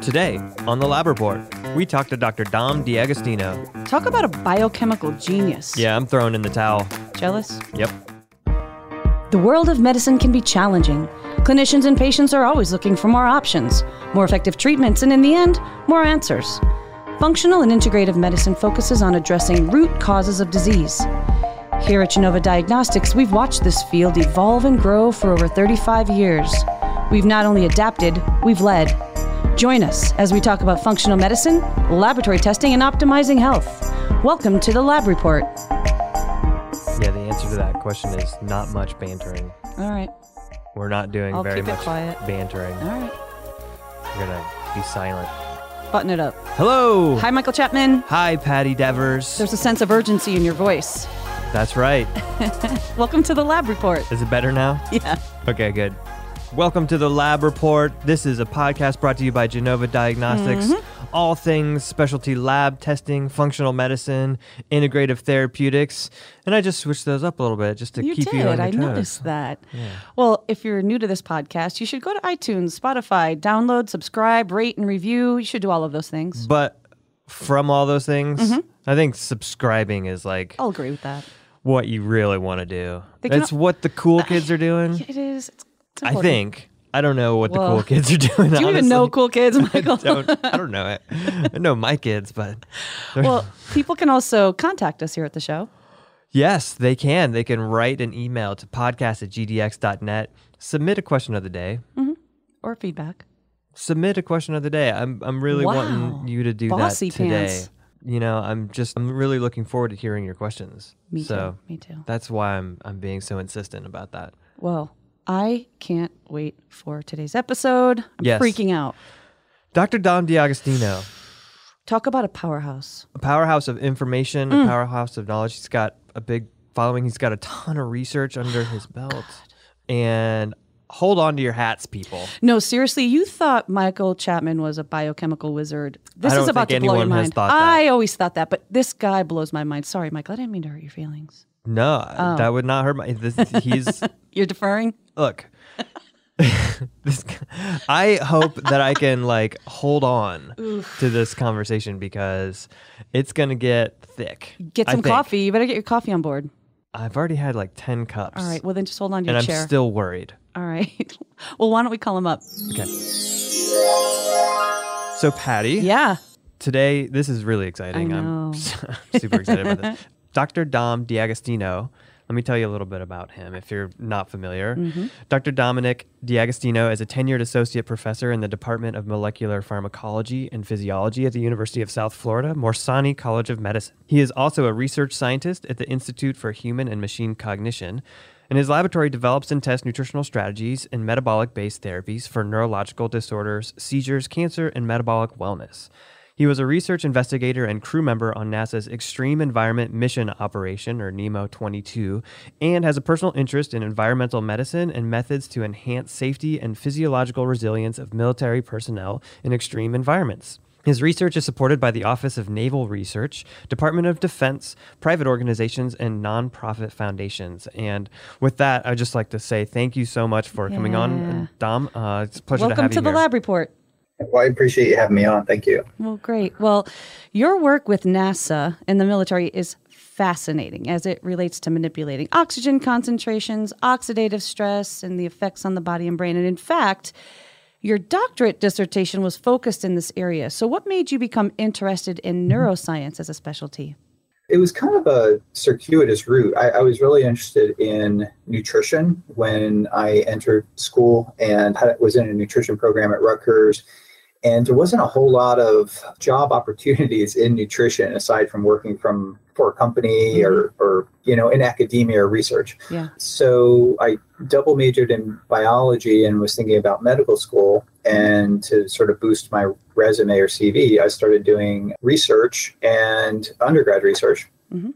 Today on the Lab Report, we talk to Dr. Dom D'Agostino. Talk about a biochemical genius. Yeah, I'm throwing in the towel. Jealous? Yep. The world of medicine can be challenging. Clinicians and patients are always looking for more options, more effective treatments, and in the end, more answers. Functional and integrative medicine focuses on addressing root causes of disease. Here at Genova Diagnostics, we've watched this field evolve and grow for over 35 years. We've not only adapted, we've led. Join us as we talk about functional medicine, laboratory testing, and optimizing health. Welcome to the Lab Report. Yeah, the answer to that question is not much bantering. All right. We're not doing I'll very keep it much quiet. bantering. All right. We're going to be silent. Button it up. Hello. Hi, Michael Chapman. Hi, Patty Devers. There's a sense of urgency in your voice. That's right. Welcome to the Lab Report. Is it better now? Yeah. Okay, good. Welcome to the Lab Report. This is a podcast brought to you by Genova Diagnostics. Mm-hmm. All things specialty lab testing, functional medicine, integrative therapeutics. And I just switched those up a little bit just to You keep did. you on your I toes. noticed that. Well, if you're new to this podcast, you should go to iTunes, Spotify, download, subscribe, rate, and review. You should do all of those things. But from all those things, Mm-hmm. I think subscribing is like I'll agree with that. what you really want to do. That's what the cool kids are doing. It is. It's, it's I important. think. I don't know what the cool kids are doing. Do you even know cool kids, Michael? don't, I don't know it. I know my kids, but well, people can also contact us here at the show. yes, they can. They can write an email to podcast at gdx.net, submit a question of the day. Mm-hmm. Or feedback. Submit a question of the day. I'm I'm really Wow. wanting you to do Bossy that today. pants. You know, I'm just I'm really looking forward to hearing your questions. Me so too. Me too. that's why I'm I'm being so insistent about that. Well, I can't wait for today's episode. I'm Yes. freaking out. Dr. Dom D'Agostino, Talk about a powerhouse. a powerhouse of information, Mm. a powerhouse of knowledge. He's got a big following. He's got a ton of research under his belt. And hold on to your hats, people. No, seriously, you thought Michael Chapman was a biochemical wizard. This is about to blow your mind. I always thought that, but this guy blows my mind. Sorry, Michael, I didn't mean to hurt your feelings. No, Oh. that would not hurt my. This, he's You're deferring? Look. this, I hope that I can like hold on to this conversation because it's gonna get thick. Get some coffee. You better get your coffee on board. I've already had like ten cups. All right, well, then just hold on to and your I'm chair. still worried. All right. well, why don't we call him up? Okay. So Patty, Yeah. today this is really exciting. I I'm super excited about this. Dr. Dom D'Agostino. Let me tell you a little bit about him if you're not familiar. Mm-hmm. Dr. Dominic D'Agostino is a tenured associate professor in the Department of Molecular Pharmacology and Physiology at the University of South Florida, Morsani College of Medicine. He is also a research scientist at the Institute for Human and Machine Cognition, and his laboratory develops and tests nutritional strategies and metabolic based therapies for neurological disorders, seizures, cancer, and metabolic wellness. He was a research investigator and crew member on NASA's Extreme Environment Mission Operation, or NEEMO 22, and has a personal interest in environmental medicine and methods to enhance safety and physiological resilience of military personnel in extreme environments. His research is supported by the Office of Naval Research, Department of Defense, private organizations, and nonprofit foundations. And with that, I'd just like to say thank you so much for coming on, Dom. Uh, it's a pleasure to Welcome have to you Welcome to the here. lab report. Well, I appreciate you having me on. Thank you. Well, great. Well, your work with NASA and the military is fascinating as it relates to manipulating oxygen concentrations, oxidative stress, and the effects on the body and brain. And in fact, your doctorate dissertation was focused in this area. So, what made you become interested in neuroscience as a specialty? It was kind of a circuitous route. I, I was really interested in nutrition when I entered school and had, was in a nutrition program at Rutgers. And there wasn't a whole lot of job opportunities in nutrition aside from working from for a company or, or you know in academia or research. Yeah. So I double majored in biology and was thinking about medical school. And to sort of boost my resume or CV, I started doing research and undergrad research. Mhm.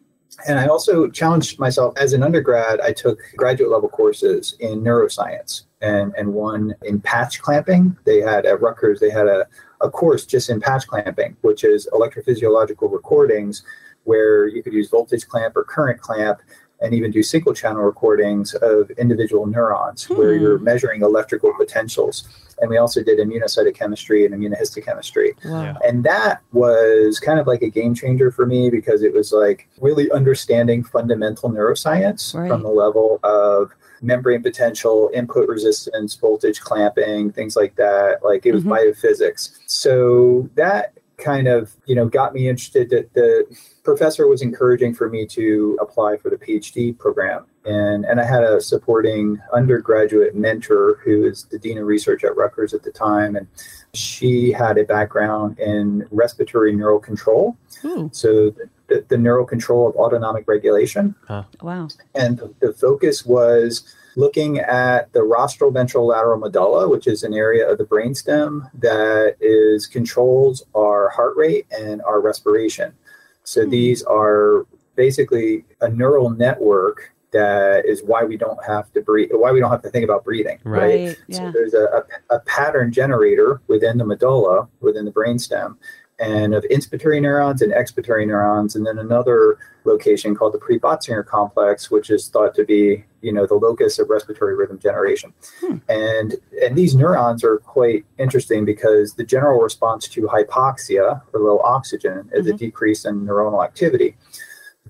And I also challenged myself as an undergrad. I took graduate level courses in neuroscience and, and one in patch clamping. They had at Rutgers, they had a, a course just in patch clamping, which is electrophysiological recordings where you could use voltage clamp or current clamp and even do single channel recordings of individual neurons hmm. where you're measuring electrical potentials. And we also did immunocytochemistry and immunohistochemistry. Wow. And that was kind of like a game changer for me because it was like really understanding fundamental neuroscience right. from the level of membrane potential, input resistance, voltage clamping, things like that. Like it was mm-hmm. biophysics. So that kind of you know got me interested that the professor was encouraging for me to apply for the phd program and and i had a supporting undergraduate mentor who is the dean of research at rutgers at the time and she had a background in respiratory neural control so the, the neural control of autonomic regulation huh. wow and the, the focus was looking at the rostral ventral lateral medulla, which is an area of the brainstem that is controls our heart rate and our respiration. So hmm. these are basically a neural network that is why we don't have to breathe, why we don't have to think about breathing, right? right? Yeah. So there's a, a, a pattern generator within the medulla, within the brainstem, and of inspiratory neurons and expiratory neurons, and then another location called the pre-Botzinger complex, which is thought to be, you know, the locus of respiratory rhythm generation. Hmm. And and these neurons are quite interesting because the general response to hypoxia or low oxygen is mm-hmm. a decrease in neuronal activity.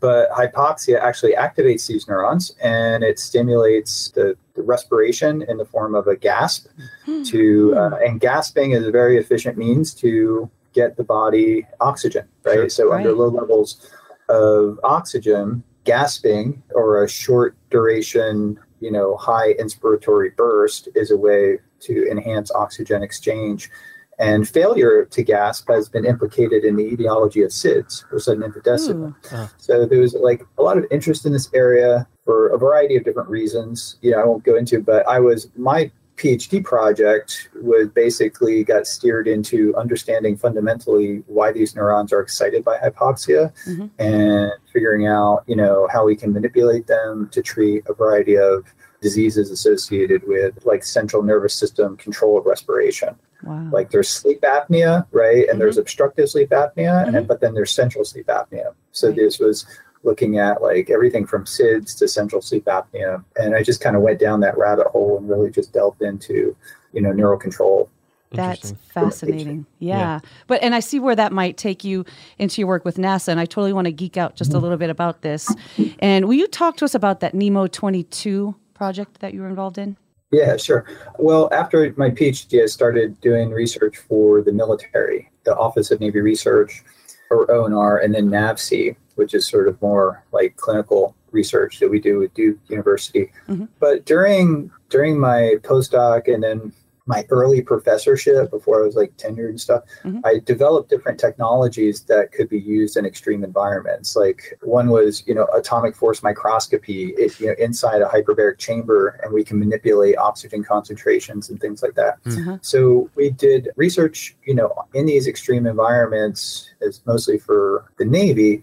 But hypoxia actually activates these neurons and it stimulates the, the respiration in the form of a gasp. Hmm. To uh, and gasping is a very efficient means to get the body oxygen, right? Sure. So right. under low levels of oxygen, gasping or a short duration, you know, high inspiratory burst is a way to enhance oxygen exchange. And failure to gasp has been implicated in the etiology of SIDS, or sudden emphysema. Hmm. Ah. So there was like a lot of interest in this area for a variety of different reasons. You know, I won't go into, but I was my PhD project was basically got steered into understanding fundamentally why these neurons are excited by hypoxia mm-hmm. and figuring out, you know, how we can manipulate them to treat a variety of diseases associated with like central nervous system control of respiration. Wow. Like there's sleep apnea, right? And mm-hmm. there's obstructive sleep apnea, mm-hmm. and but then there's central sleep apnea. So right. this was looking at like everything from SIDS to central sleep apnea. And I just kind of went down that rabbit hole and really just delved into, you know, neural control. That's fascinating. Yeah. yeah. But, and I see where that might take you into your work with NASA. And I totally want to geek out just mm-hmm. a little bit about this. And will you talk to us about that NEEMO 22 project that you were involved in? Yeah, sure. Well, after my PhD, I started doing research for the military, the Office of Navy Research, or ONR, and then NAVSEA which is sort of more like clinical research that we do with Duke University. Mm-hmm. But during during my postdoc and then my early professorship before I was like tenured and stuff, mm-hmm. I developed different technologies that could be used in extreme environments. Like one was, you know, atomic force microscopy, it, you know, inside a hyperbaric chamber, and we can manipulate oxygen concentrations and things like that. Mm-hmm. So we did research, you know, in these extreme environments, as mostly for the Navy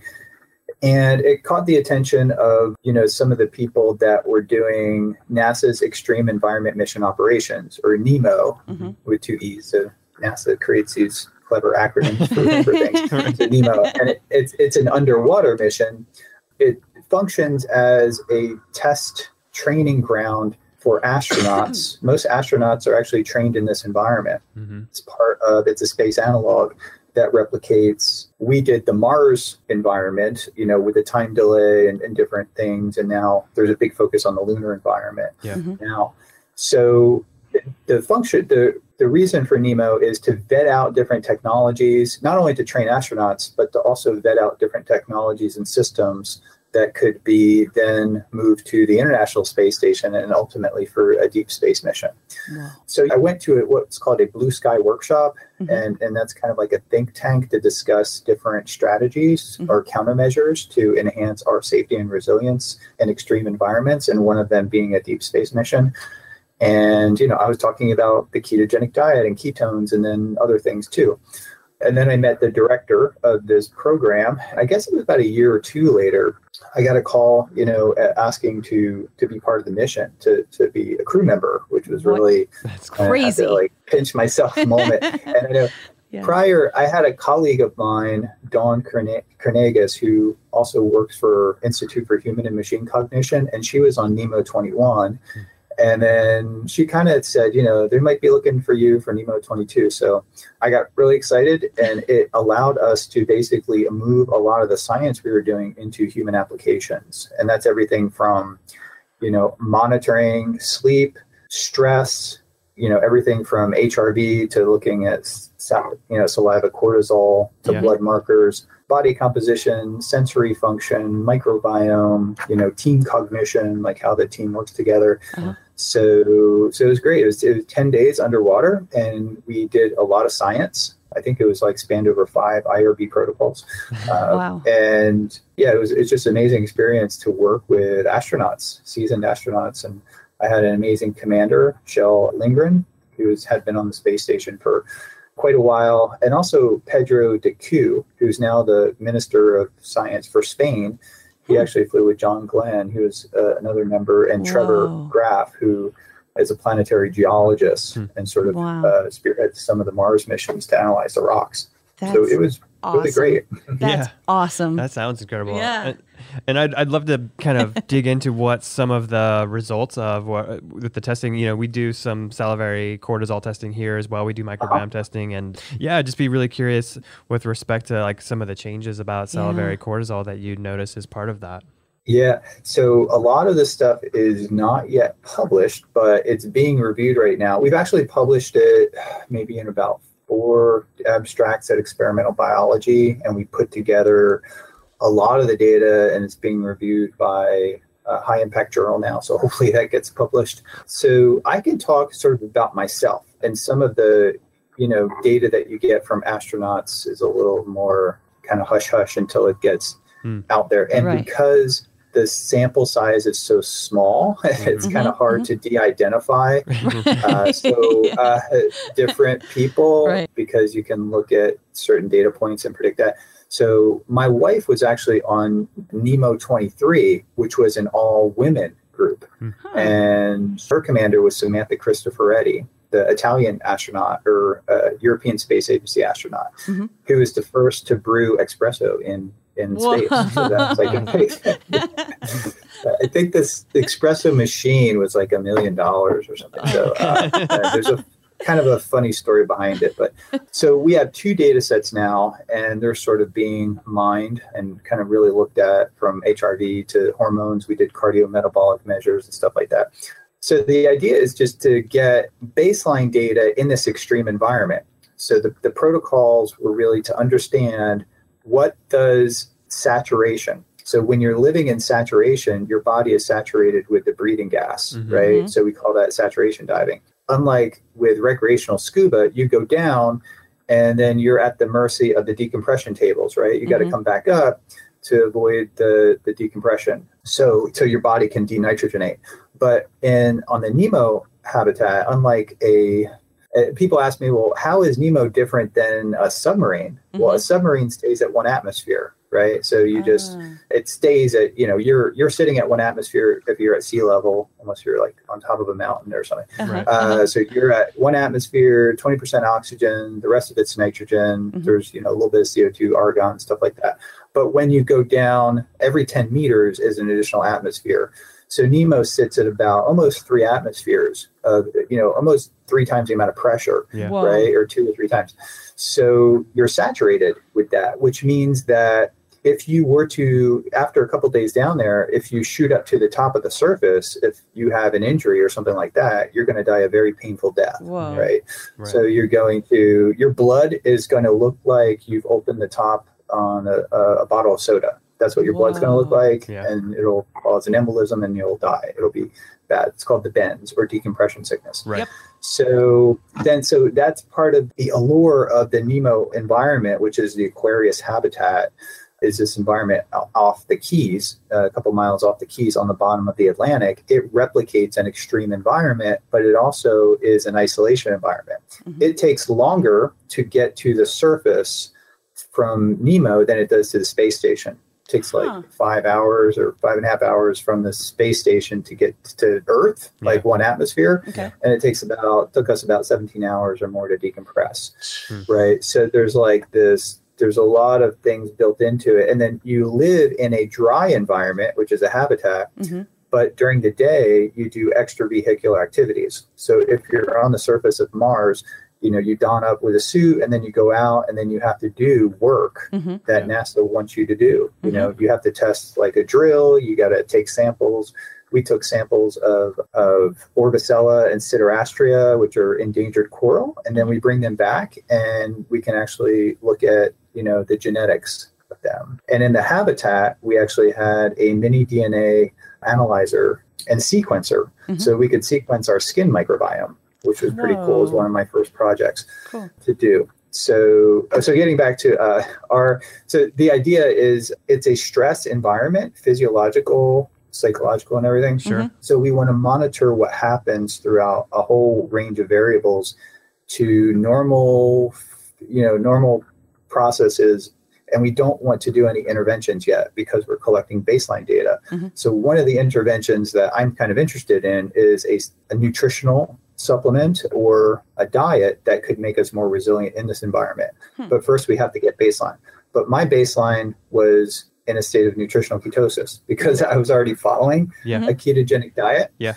and it caught the attention of you know some of the people that were doing nasa's extreme environment mission operations or NEEMO mm-hmm. with two e's. So nasa creates these clever acronyms for, for things. So NEEMO and it, it's, it's an underwater mission. It functions as a test training ground for astronauts. Most astronauts are actually trained in this environment. Mm-hmm. it's part of it's a space analog that replicates we did the mars environment you know with the time delay and, and different things and now there's a big focus on the lunar environment yeah. Mm-hmm. now so the, the function the the reason for NEEMO is to vet out different technologies not only to train astronauts but to also vet out different technologies and systems that could be then moved to the International Space Station and ultimately for a deep space mission. Wow. So I went to what's called a Blue Sky Workshop, mm-hmm. and, and that's kind of like a think tank to discuss different strategies mm-hmm. or countermeasures to enhance our safety and resilience in extreme environments, and one of them being a deep space mission. And, you know, I was talking about the ketogenic diet and ketones and then other things too. And then I met the director of this program. I guess it was about a year or two later. I got a call, you know, asking to to be part of the mission, to to be a crew member, which was really that's crazy. like pinch myself moment. and I know yeah. prior, I had a colleague of mine, Dawn Kernagis, who also works for Institute for Human and Machine Cognition, and she was on NEEMO 21. Hmm. And then she kind of said, you know, they might be looking for you for NEEMO 22. So I got really excited, and it allowed us to basically move a lot of the science we were doing into human applications. And that's everything from, you know, monitoring sleep, stress, you know, everything from HRV to looking at, you know, saliva cortisol to yeah. blood markers body composition, sensory function, microbiome, you know, team cognition, like how the team works together. Uh-huh. So, so it was great. It was, it was 10 days underwater and we did a lot of science. I think it was like spanned over five IRB protocols. Uh, wow. And yeah, it was, it's just an amazing experience to work with astronauts, seasoned astronauts. And I had an amazing commander, Kjell Lindgren, who was, had been on the space station for quite a while, and also Pedro Duque, who's now the Minister of Science for Spain. He actually flew with John Glenn, who is uh, another member, and Whoa. Trevor Graff, who is a planetary geologist hmm. and sort of wow. uh, spearheads some of the Mars missions to analyze the rocks. That's so it was awesome. really great. That's yeah. awesome. That sounds incredible. Yeah. And, and I'd, I'd love to kind of dig into what some of the results of what with the testing. You know, we do some salivary cortisol testing here as well. We do microbiome uh-huh. testing, and yeah, just be really curious with respect to like some of the changes about salivary yeah. cortisol that you notice as part of that. Yeah, so a lot of this stuff is not yet published, but it's being reviewed right now. We've actually published it maybe in about four abstracts at experimental biology, and we put together a lot of the data, and it's being reviewed by a high impact journal now. So hopefully that gets published. So I can talk sort of about myself and some of the you know data that you get from astronauts is a little more kind of hush hush until it gets mm. out there, and right. because the sample size is so small, it's mm-hmm, kind of hard mm-hmm. to de-identify. uh, so uh, different people, right. because you can look at certain data points and predict that. So my wife was actually on NEEMO 23, which was an all-women group, mm-hmm. and her commander was Samantha Cristoforetti the Italian astronaut or uh, European Space Agency astronaut, mm-hmm. who was the first to brew espresso in in Whoa. space. So that's like I think this espresso machine was like a million dollars or something. So uh, uh, there's a kind of a funny story behind it. But so we have two data sets now, and they're sort of being mined and kind of really looked at from HRV to hormones. We did cardiometabolic measures and stuff like that. So the idea is just to get baseline data in this extreme environment. So the, the protocols were really to understand what does saturation so when you're living in saturation your body is saturated with the breathing gas mm-hmm. right mm-hmm. so we call that saturation diving unlike with recreational scuba you go down and then you're at the mercy of the decompression tables right you mm-hmm. got to come back up to avoid the, the decompression so so your body can denitrogenate but in on the NEEMO habitat unlike a uh, people ask me, well, how is NEEMO different than a submarine? Mm-hmm. Well, a mm-hmm. submarine stays at one atmosphere, right? So you just ah. it stays at you know you're you're sitting at one atmosphere if you're at sea level, unless you're like on top of a mountain or something. Uh-huh. Uh, so you're at one atmosphere, twenty percent oxygen, the rest of it's nitrogen. Mm-hmm. There's you know a little bit of CO two, argon, stuff like that. But when you go down, every ten meters is an additional atmosphere. So NEEMO sits at about almost three atmospheres of, you know, almost three times the amount of pressure, yeah. right? Or two or three times. So you're saturated with that, which means that if you were to, after a couple days down there, if you shoot up to the top of the surface, if you have an injury or something like that, you're going to die a very painful death, right? right? So you're going to, your blood is going to look like you've opened the top on a, a bottle of soda that's what your blood's going to look like, yeah. and it'll cause an embolism and you'll die. It'll be bad. It's called the bends or decompression sickness. Right. Yep. So then, so that's part of the allure of the NEEMO environment, which is the Aquarius habitat. Is this environment off the Keys, uh, a couple miles off the Keys on the bottom of the Atlantic? It replicates an extreme environment, but it also is an isolation environment. Mm-hmm. It takes longer to get to the surface from NEEMO than it does to the space station It takes like Huh. five hours or five and a half hours from the space station to get to Earth, Yeah. like one atmosphere. Okay. And it takes about took us about 17 hours or more to decompress. Hmm. Right. So there's like this there's a lot of things built into it. And then you live in a dry environment, which is a habitat. Mhm. But during the day, you do extravehicular activities. So if you're on the surface of Mars, you know, you don up with a suit and then you go out and then you have to do work Mhm. that NASA wants you to do. You know, you have to test like a drill, you got to take samples. We took samples of, of Orbicella and Siderastrea, which are endangered coral, and then we bring them back and we can actually look at, you know, the genetics of them. And in the habitat, we actually had a mini DNA analyzer and sequencer. Mhm. So we could sequence our skin microbiome, which was pretty cool. It was one of my first projects Cool. to do. So, uh, so getting back to uh, our, so the idea is it's a stress environment, physiological, psychological, and everything. Sure. So we want to monitor what happens throughout a whole range of variables to normal, you know, normal processes. And we don't want to do any interventions yet because we're collecting baseline data. Mhm. So one of the interventions that I'm kind of interested in is a, a nutritional supplement or a diet that could make us more resilient in this environment. Hmm. But first we have to get baseline. But my baseline was in a state of nutritional ketosis because I was already following Yeah. a ketogenic diet. Yeah.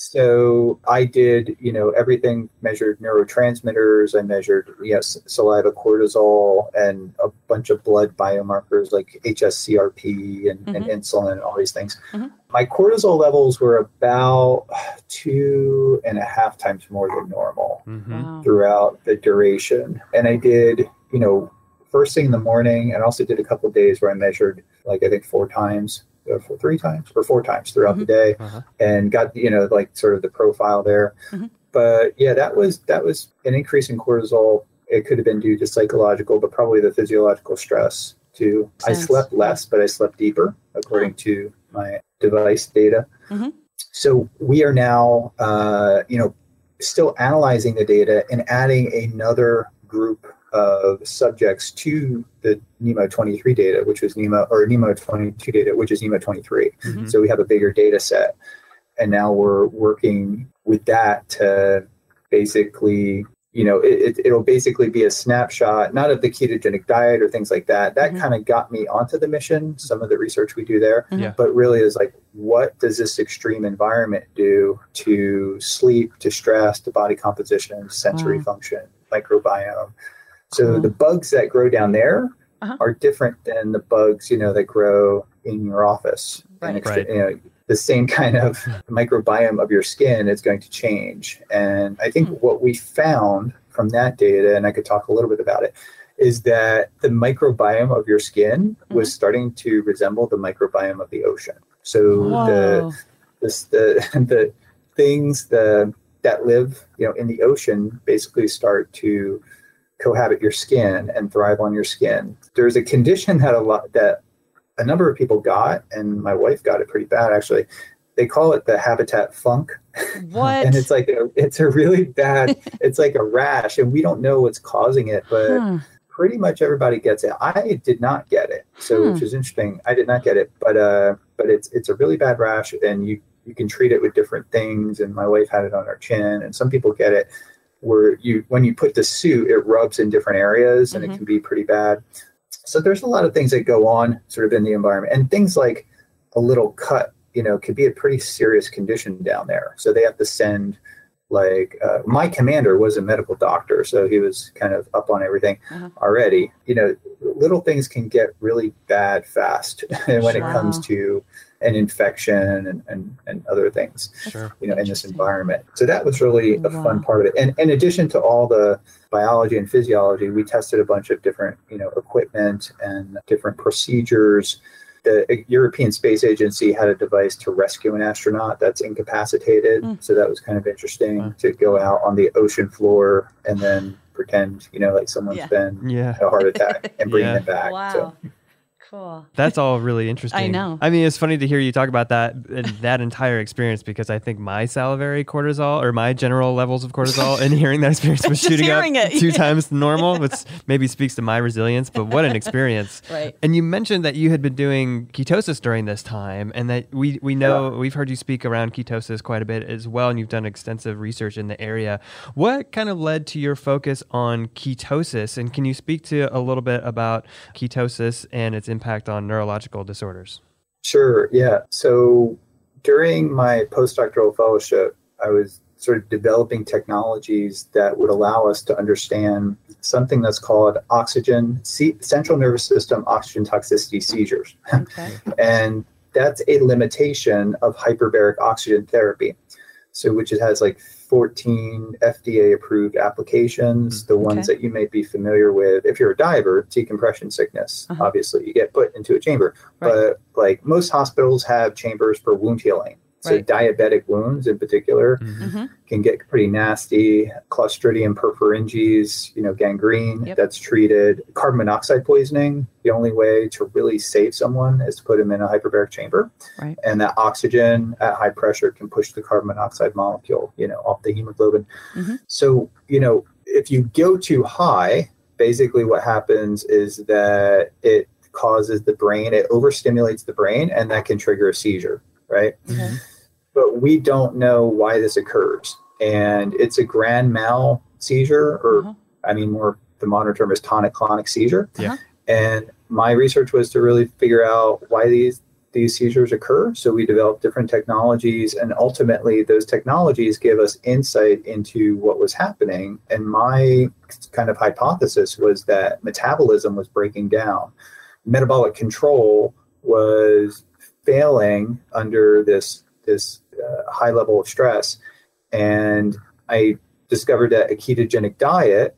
So I did, you know, everything measured neurotransmitters. I measured, yes, saliva cortisol and a bunch of blood biomarkers like HSCRP and, and insulin and all these things. Mhm. My cortisol levels were about two and a half times more than normal hmm Wow. throughout the duration. And I did, you know, first thing in the morning, and also did a couple of days where I measured, like I think four times, or four, three times, or four times throughout the day, Uh-huh. and got you know like sort of the profile there. Mhm. But yeah, that was that was an increase in cortisol. It could have been due to psychological, but probably the physiological stress too. I slept less, but I slept deeper, according to my device data. Mhm. So we are now, uh, you know, still analyzing the data and adding another group of subjects to the NEEMO 23 data, which was NEEMO or NEEMO 22 data, which is NEEMO 23. Mhm. So we have a bigger data set. And now we're working with that to basically, you know, it, it, it'll basically be a snapshot, not of the ketogenic diet or things like that. That Mhm. kind of got me onto the mission, some of the research we do there. Mhm. Yeah. But really is like, what does this extreme environment do to sleep, to stress, to body composition, sensory Wow. function, microbiome? So Cool. the bugs that grow down there Uh-huh. are different than the bugs, you know, that grow in your office. And Right. extra- Right. You know, the same kind of microbiome of your skin is going to change. And I think Hmm. what we found from that data, and I could talk a little bit about it, is that the microbiome of your skin Mm-hmm. was starting to resemble the microbiome of the ocean. So the Whoa. this, the the things the that live you know in the ocean basically start to cohabit your skin and thrive on your skin. There's a condition that a lot that a number of people got, and my wife got it pretty bad actually. They call it the habitat funk, What? and it's like a, it's a really bad. it's like a rash, and we don't know what's causing it, but Huh. pretty much everybody gets it. I did not get it, so Hmm. which is interesting. I did not get it, but uh, but it's it's a really bad rash, and you you can treat it with different things. And my wife had it on her chin, and some people get it where you when you put the suit, it rubs in different areas, and Mhm. it can be pretty bad. So there's a lot of things that go on sort of in the environment, and things like a little cut, you know, could be a pretty serious condition down there. So they have to send like uh, my commander was a medical doctor, so he was kind of up on everything Uh-huh. already. You know, little things can get really bad fast when it comes to an infection and, and, and other things Sure. you know in this environment so that was really a Wow. fun part of it and in addition to all the biology and physiology we tested a bunch of different you know equipment and different procedures the European Space Agency had a device to rescue an astronaut that's incapacitated. Mm. So that was kind of interesting Wow. to go out on the ocean floor and then pretend, you know, like someone's Yeah. been Yeah. had a heart attack and bring Yeah. them back. Wow. So Cool. That's all really interesting. I know. I mean, it's funny to hear you talk about that that entire experience because I think my salivary cortisol or my general levels of cortisol and hearing that experience was shooting up it. two times normal, which maybe speaks to my resilience. But what an experience! Right. And you mentioned that you had been doing ketosis during this time, and that we we know we've heard you speak around ketosis quite a bit as well, and you've done extensive research in the area. What kind of led to your focus on ketosis, and can you speak to a little bit about ketosis and its impact on neurological disorders? Sure. Yeah. So during my postdoctoral fellowship, I was sort of developing technologies that would allow us to understand something that's called oxygen, central nervous system oxygen toxicity seizures. Okay. and that's a limitation of hyperbaric oxygen therapy. So, which it has like 14 FDA approved applications. The ones Okay. that you may be familiar with, if you're a diver, decompression sickness, Uh-huh. obviously, you get put into a chamber. Right. But like most hospitals have chambers for wound healing. So, Right. diabetic wounds in particular hmm can get pretty nasty. Clostridium perfringens, you know, gangrene Yep. that's treated. Carbon monoxide poisoning, the only way to really save someone is to put them in a hyperbaric chamber. Right. And that oxygen at high pressure can push the carbon monoxide molecule, you know, off the hemoglobin. Mhm. So, you know, if you go too high, basically what happens is that it causes the brain, it overstimulates the brain, and that can trigger a seizure, right? Okay. but we don't know why this occurs. And it's a grand mal seizure, or Uh-huh. I mean, more the modern term is tonic clonic seizure. Yeah. And my research was to really figure out why these these seizures occur. So we developed different technologies, and ultimately, those technologies give us insight into what was happening. And my kind of hypothesis was that metabolism was breaking down, metabolic control was failing under this this uh, high level of stress and i discovered that a ketogenic diet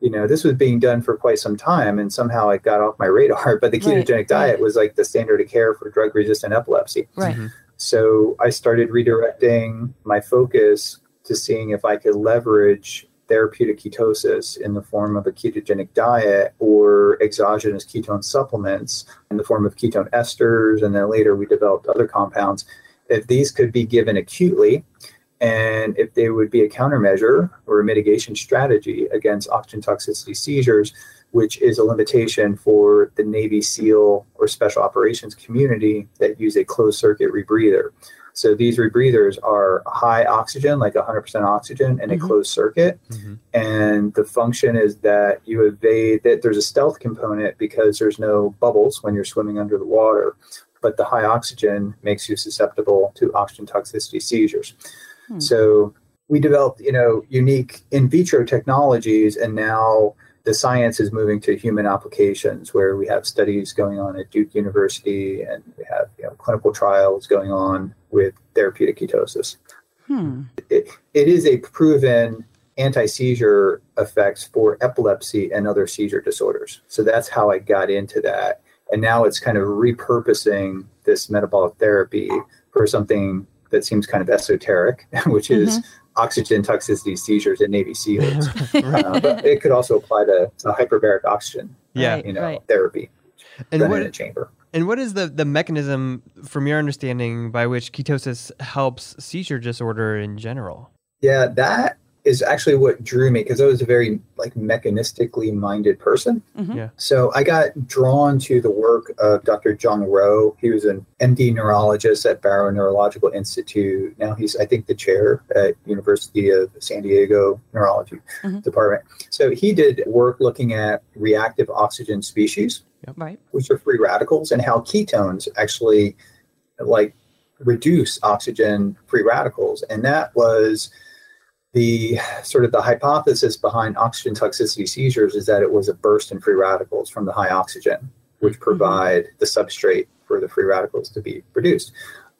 you know this was being done for quite some time and somehow it got off my radar but the Right, ketogenic diet right. was like the standard of care for drug resistant epilepsy Right. Mhm. so I started redirecting my focus to seeing if I could leverage therapeutic ketosis in the form of a ketogenic diet or exogenous ketone supplements in the form of ketone esters. And then later we developed other compounds. If these could be given acutely, and if they would be a countermeasure or a mitigation strategy against oxygen toxicity seizures, which is a limitation for the Navy SEAL or special operations community that use a closed circuit rebreather. So these rebreathers are high oxygen, like 100% oxygen, in a Mhm. closed circuit. Mhm. And the function is that you evade that there's a stealth component because there's no bubbles when you're swimming under the water. But the high oxygen makes you susceptible to oxygen toxicity seizures. Hmm. So we developed, you know, unique in vitro technologies, and now the science is moving to human applications where we have studies going on at Duke University and we have you know, clinical trials going on with therapeutic ketosis. Hmm. It, it is a proven anti seizure effects for epilepsy and other seizure disorders. So that's how I got into that. And now it's kind of repurposing this metabolic therapy for something that seems kind of esoteric, which is oxygen toxicity seizures in Navy SEALs. Uh, but it could also apply to uh, hyperbaric oxygen, Yeah. You know, right. therapy And what in a chamber. and what is the the mechanism from your understanding by which ketosis helps seizure disorder in general? Yeah, that is actually what drew me because I was a very like mechanistically minded person. Mhm. Yeah. So I got drawn to the work of Dr. Jong Rho. He was an MD neurologist at Barrow Neurological Institute. Now he's, I think, the chair at University of San Diego Neurology Mhm. Department. So he did work looking at reactive oxygen species, Right. which are free radicals, and how ketones actually like reduce oxygen free radicals. And that was the sort of the hypothesis behind oxygen toxicity seizures is that it was a burst in free radicals from the high oxygen, which provide the substrate for the free radicals to be produced.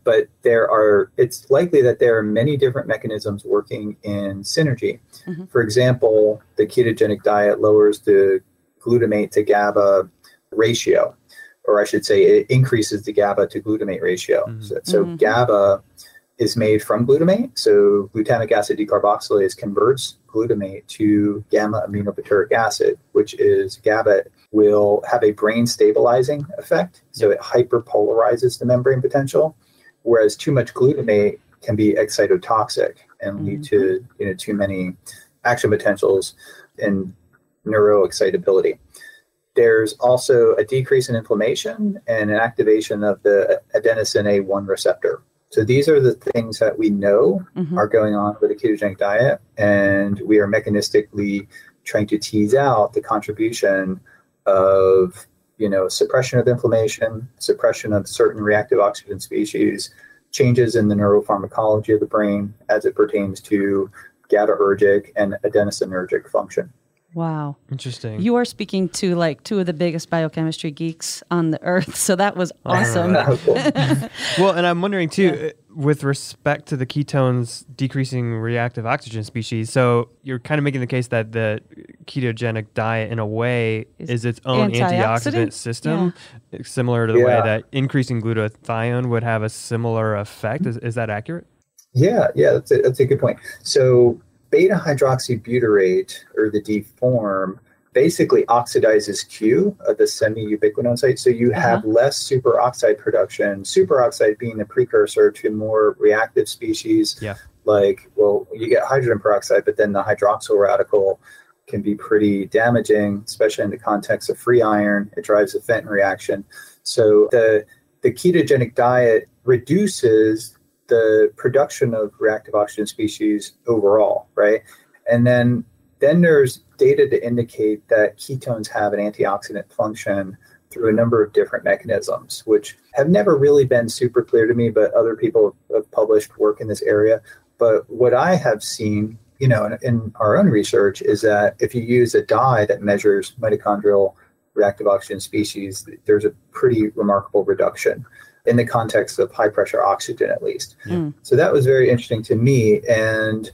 But there are, it's likely that there are many different mechanisms working in synergy. Mhm. For example, the ketogenic diet lowers the glutamate to GABA ratio, or I should say, it increases the GABA to glutamate ratio. Mhm. So, so Mhm. GABA is made from glutamate. So glutamic acid decarboxylase converts glutamate to gamma aminobutyric acid, which is GABA will have a brain stabilizing effect. So it hyperpolarizes the membrane potential, whereas too much glutamate can be excitotoxic and lead Mm-hmm. to you know too many action potentials and neuroexcitability. There's also a decrease in inflammation and an activation of the adenosine A1 receptor. So these are the things that we know Mhm. are going on with a ketogenic diet, and we are mechanistically trying to tease out the contribution of you know suppression of inflammation, suppression of certain reactive oxygen species, changes in the neuropharmacology of the brain as it pertains to GABAergic and adenosinergic function. Wow. Interesting. You are speaking to like two of the biggest biochemistry geeks on the earth. So that was awesome. Well, and I'm wondering too, uh, with respect to the ketones decreasing reactive oxygen species. So you're kind of making the case that the ketogenic diet, in a way, Is is, its own antioxidant? antioxidant system, similar to the Yeah. way that increasing glutathione would have a similar effect. Is, is that accurate? Yeah, yeah, that's a, that's a good point. So beta hydroxybutyrate or the D form basically oxidizes Q of the semi-ubiquinone site. So you have uh-huh. less superoxide production, superoxide being the precursor to more reactive species. Yeah. Like, well, you get hydrogen peroxide, but then the hydroxyl radical can be pretty damaging, especially in the context of free iron. It drives a Fenton reaction. So the the ketogenic diet reduces the production of reactive oxygen species overall, right? And then then there's data to indicate that ketones have an antioxidant function through a number of different mechanisms, which have never really been super clear to me, but other people have published work in this area. But what I have seen, you know, in, in our own research is that if you use a dye that measures mitochondrial reactive oxygen species, there's a pretty remarkable reduction in the context of high pressure oxygen, at least. Yeah. So that was very interesting to me. And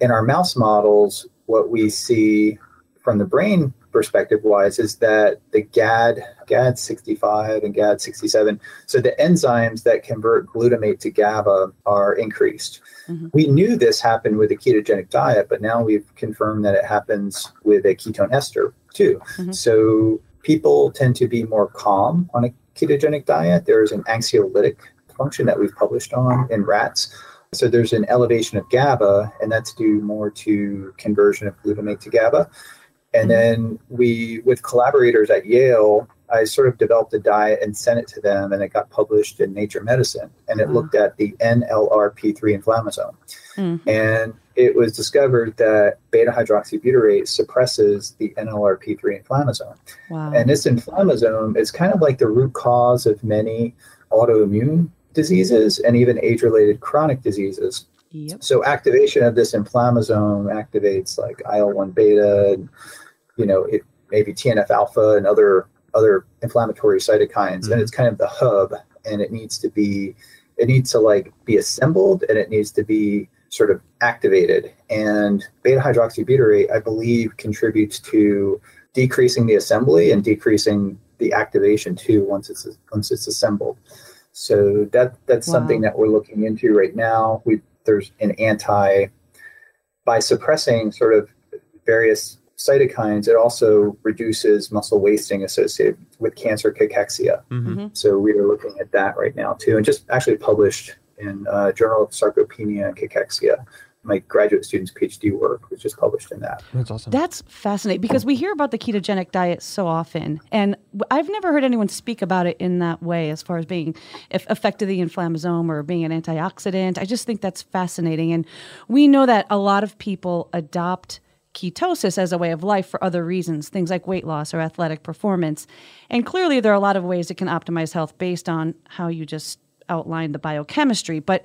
in our mouse models, what we see from the brain perspective wise is that the GAD, GAD 65 and GAD 67, so the enzymes that convert glutamate to GABA are increased. Mhm. We knew this happened with a ketogenic diet, but now we've confirmed that it happens with a ketone ester too. Mhm. So people tend to be more calm on a ketogenic diet. There is an anxiolytic function that we've published on in rats. So there's an elevation of GABA, and that's due more to conversion of glutamate to GABA. And then we, with collaborators at Yale, I sort of developed a diet and sent it to them, and it got published in Nature Medicine. And it Wow. looked at the NLRP3 inflammasome. Mhm. And it was discovered that beta hydroxybutyrate suppresses the NLRP3 inflammasome. Wow. And this inflammasome is kind of like the root cause of many autoimmune diseases and even age related chronic diseases. yep. So activation of this inflammasome activates like IL-1 beta, and, you know, it maybe TNF alpha and other other inflammatory cytokines, Mhm. and it's kind of the hub, and it needs to be it needs to like be assembled, and it needs to be sort of activated. And beta hydroxybutyrate, I believe, contributes to decreasing the assembly and decreasing the activation too once it's once it's assembled. So that that's Wow. something that we're looking into right now. We there's an anti by suppressing sort of various cytokines, it also reduces muscle wasting associated with cancer cachexia. Mhm. Mhm. So we are looking at that right now too, and just actually published in uh, Journal of Sarcopenia and Cachexia. My graduate student's PhD work was just published in that. That's awesome. That's fascinating because we hear about the ketogenic diet so often, and I've never heard anyone speak about it in that way, as far as being eff- effective the inflammasome or being an antioxidant. I just think that's fascinating, and we know that a lot of people adopt ketosis as a way of life for other reasons, things like weight loss or athletic performance, and clearly there are a lot of ways it can optimize health based on how you just outlined the biochemistry. But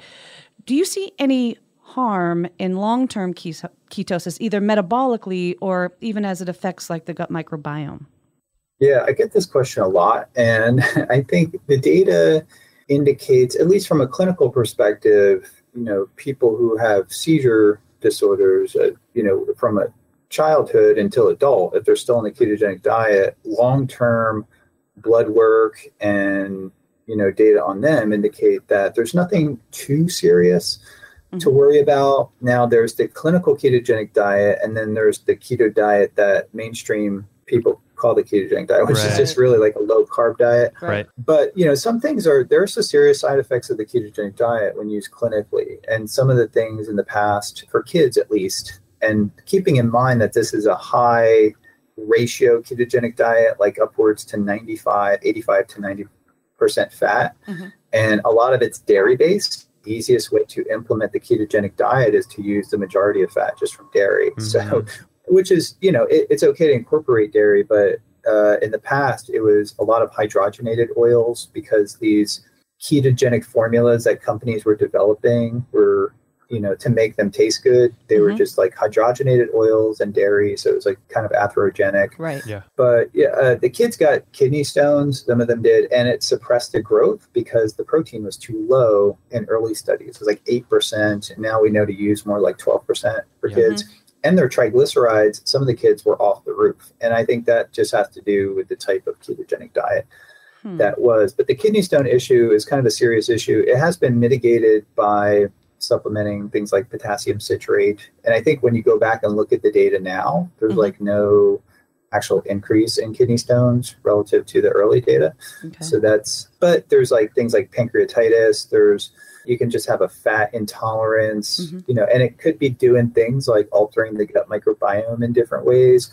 do you see any harm in long-term ketosis either metabolically or even as it affects like the gut microbiome Yeah, I get this question a lot. And I think the data indicates, at least from a clinical perspective, you know, people who have seizure disorders, uh, you know, from a childhood until adult, if they're still on a ketogenic diet, long term blood work and, you know, data on them indicate that there's nothing too serious to mm-hmm. worry about. Now, there's the clinical ketogenic diet, and then there's the keto diet that mainstream people call the ketogenic diet, which Right. is just really like a low carb diet. Right. But you know, some things are there are some serious side effects of the ketogenic diet when used clinically, and some of the things in the past for kids at least. And keeping in mind that this is a high ratio ketogenic diet, like upwards to 95, 85 to 90 percent fat, Mhm. and a lot of it's dairy based. The easiest way to implement the ketogenic diet is to use the majority of fat just from dairy. So, Mhm. which is you know it, it's okay to incorporate dairy, but uh, in the past it was a lot of hydrogenated oils because these ketogenic formulas that companies were developing were you know to make them taste good they were Mhm. just like hydrogenated oils and dairy so it was like kind of atherogenic Right. Yeah. But yeah, uh, the kids got kidney stones. Some of them did, and it suppressed the growth because the protein was too low in early studies. It was like eight percent, and now we know to use more like twelve percent for Yeah. kids. And their triglycerides, some of the kids were off the roof, and I think that just has to do with the type of ketogenic diet Hmm. that was. But the kidney stone issue is kind of a serious issue. It has been mitigated by supplementing things like potassium citrate. And I think when you go back and look at the data now, there's Mhm. like no actual increase in kidney stones relative to the early data. Okay. So that's, but there's like things like pancreatitis. There's, you can just have a fat intolerance, Mhm. you know, and it could be doing things like altering the gut microbiome in different ways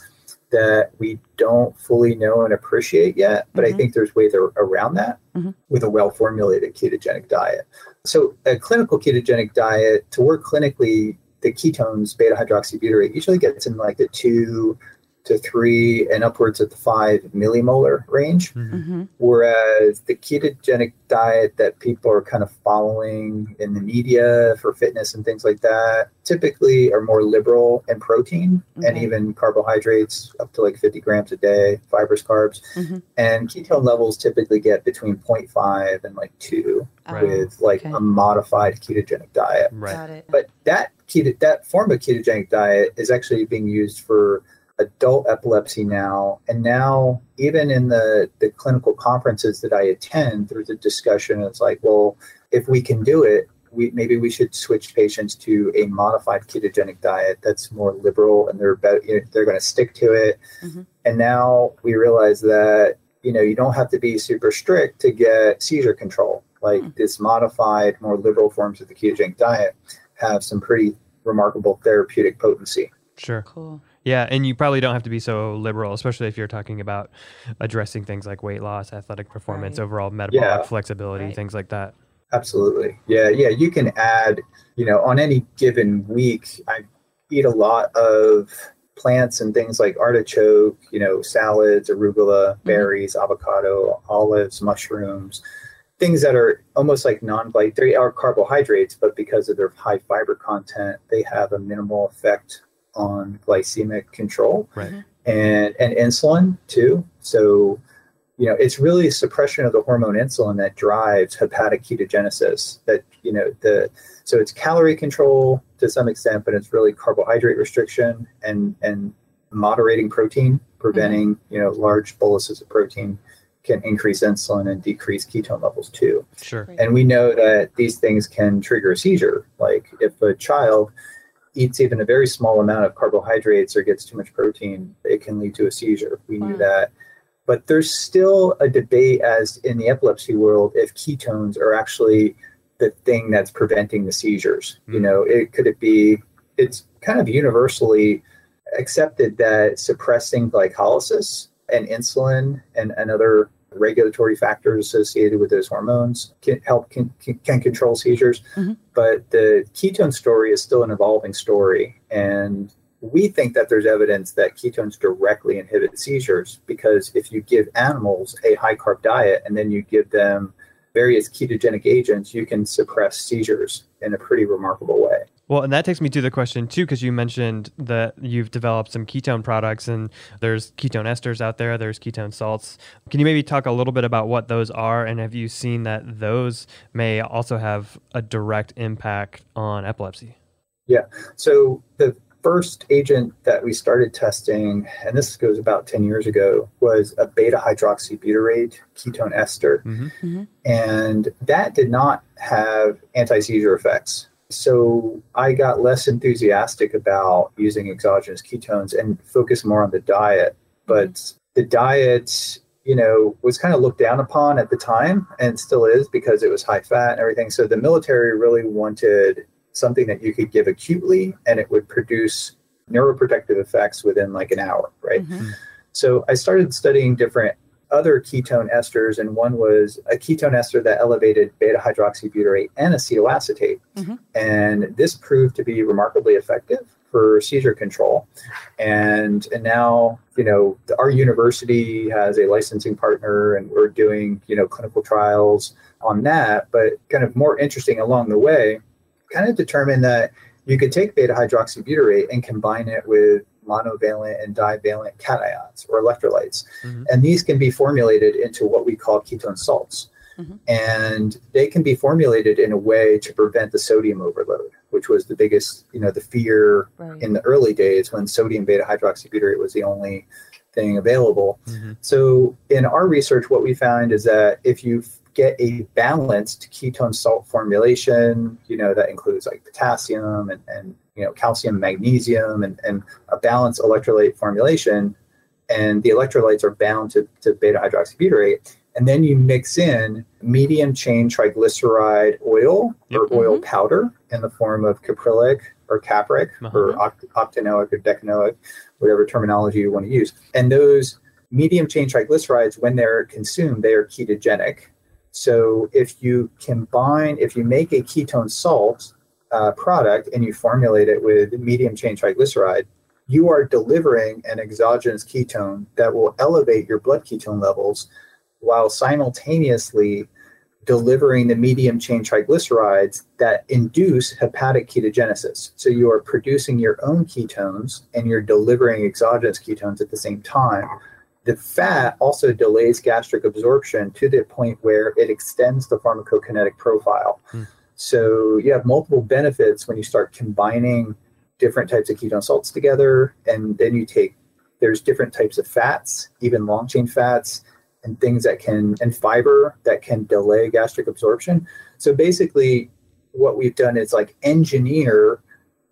that we don't fully know and appreciate yet. But Mhm. I think there's ways ar- around that Mhm. with a well formulated ketogenic diet. So, a clinical ketogenic diet, to work clinically, the ketones, beta hydroxybutyrate, usually gets in like the two to three and upwards of the five millimolar range. Mhm. Mhm. Whereas the ketogenic diet that people are kind of following in the media for fitness and things like that typically are more liberal in protein and even carbohydrates up to like 50 grams a day, fibrous carbs. Mhm. And ketone levels typically get between 0.5 and like 2 Oh, with like okay. a modified ketogenic diet. Right. Got it. But that keto, that form of ketogenic diet is actually being used for adult epilepsy now. And now, even in the, the clinical conferences that I attend, there's a discussion. It's like, well, if we can do it, we, maybe we should switch patients to a modified ketogenic diet that's more liberal and they're better, you know, they're going to stick to it. Mhm. And now we realize that you know you don't have to be super strict to get seizure control. Like Hmm. this modified, more liberal forms of the ketogenic diet have some pretty remarkable therapeutic potency. Sure. Cool. Yeah, and you probably don't have to be so liberal, especially if you're talking about addressing things like weight loss, athletic performance, Right. overall metabolic Yeah. flexibility, Right. things like that. Absolutely. Yeah, yeah. You can add, you know, on any given week, I eat a lot of plants and things like artichoke, you know, salads, arugula, mm-hmm. berries, avocado, olives, mushrooms, things that are almost like non like they are carbohydrates, but because of their high fiber content, they have a minimal effect on glycemic control Right. Mhm. and and insulin too. So, you know, it's really suppression of the hormone insulin that drives hepatic ketogenesis. That you know the so it's calorie control to some extent, but it's really carbohydrate restriction and and moderating protein, preventing you know large boluses of protein can increase insulin and decrease ketone levels too. Sure. And we know that these things can trigger a seizure. Like if a child eats even a very small amount of carbohydrates or gets too much protein, it can lead to a seizure. We knew Wow. that. But there's still a debate as in the epilepsy world if ketones are actually the thing that's preventing the seizures. You Mm. know, it could it be it's kind of universally accepted that suppressing glycolysis and insulin and, and other regulatory factors associated with those hormones can help can, can, control seizures. Mhm. but the ketone story is still an evolving story. And we think that there's evidence that ketones directly inhibit seizures because if you give animals a high carb diet and then you give them various ketogenic agents you can suppress seizures in a pretty remarkable way Well, and that takes me to the question too, because you mentioned that you've developed some ketone products and there's ketone esters out there, there's ketone salts. Can you maybe talk a little bit about what those are and have you seen that those may also have a direct impact on epilepsy? Yeah. So the first agent that we started testing, and this goes about 10 years ago, was a beta hydroxybutyrate ketone ester. Mm-hmm. And that did not have anti seizure effects. So I got less enthusiastic about using exogenous ketones and focused more on the diet. But the diet, you know, was kind of looked down upon at the time and still is because it was high fat and everything. So the military really wanted something that you could give acutely and it would produce neuroprotective effects within like an hour, right? Mm-hmm. So I started studying different other ketone esters, and one was a ketone ester that elevated beta hydroxybutyrate and acetoacetate. Mm-hmm. And this proved to be remarkably effective for seizure control. And and now, you know, our university has a licensing partner and we're doing, you know, clinical trials on that. But kind of more interesting along the way, kind of determined that you could take beta hydroxybutyrate and combine it with monovalent and divalent cations or electrolytes. Mm-hmm. And these can be formulated into what we call ketone salts. Mm-hmm. And they can be formulated in a way to prevent the sodium overload, which was the biggest, you know, the fear right. in the early days when sodium beta hydroxybutyrate was the only thing available. Mm-hmm. So in our research, what we found is that if you get a balanced ketone salt formulation, you know, that includes like potassium and, and you know, calcium, magnesium, and, and a balanced electrolyte formulation, and the electrolytes are bound to, to beta hydroxybutyrate, and then you mix in medium chain triglyceride oil yep. or oil mm-hmm. powder in the form of caprylic or capric uh-huh. or oct- octanoic or decanoic, whatever terminology you want to use. And those medium chain triglycerides, when they're consumed, they are ketogenic. So if you combine, if you make a ketone salt uh, product and you formulate it with medium chain triglyceride, you are delivering an exogenous ketone that will elevate your blood ketone levels while simultaneously delivering the medium chain triglycerides that induce hepatic ketogenesis. So you are producing your own ketones and you're delivering exogenous ketones at the same time. The fat also delays gastric absorption to the point where it extends the pharmacokinetic profile. Mm. So you have multiple benefits when you start combining different types of ketone salts together. And then you take, there's different types of fats, even long chain fats and things that can and fiber that can delay gastric absorption. So basically, what we've done is like engineer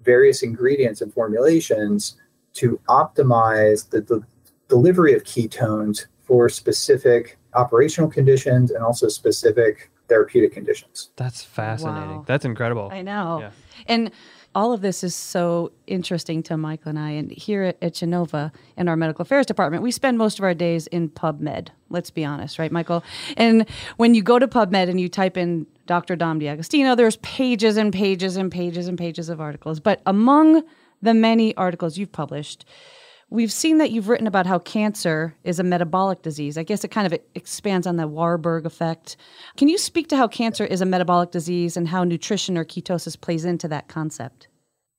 various ingredients and formulations to optimize the, the delivery of ketones for specific operational conditions and also specific therapeutic conditions. That's fascinating. Wow. That's incredible. I know. Yeah. And all of this is so interesting to Michael and I. And here at, at Genova in our medical affairs department, we spend most of our days in PubMed. Let's be honest, right, Michael? And when you go to PubMed and you type in Dr. Dom D'Agostino, there's pages and pages and pages and pages of articles. But among the many articles you've published, We've seen that you've written about how cancer is a metabolic disease. I guess it kind of expands on the Warburg effect. Can you speak to how cancer is a metabolic disease and how nutrition or ketosis plays into that concept?